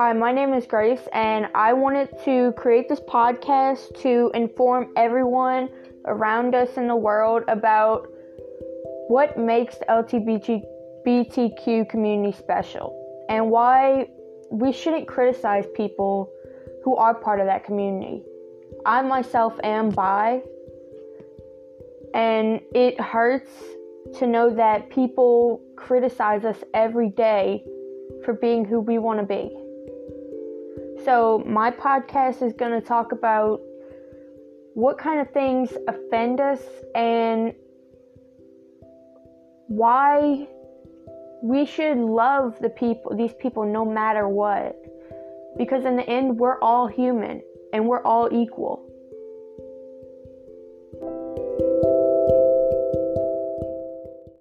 Hi, my name is Grace, and I wanted to create this podcast to inform everyone around us in the world about what makes the LGBTQ community special and why we shouldn't criticize people who are part of that community. I myself am bi, and it hurts to know that people criticize us every day for being who we want to be. So, my podcast is going to talk about what kind of things offend us and why we should love the people these people no matter what. Because in the end we're all human and we're all equal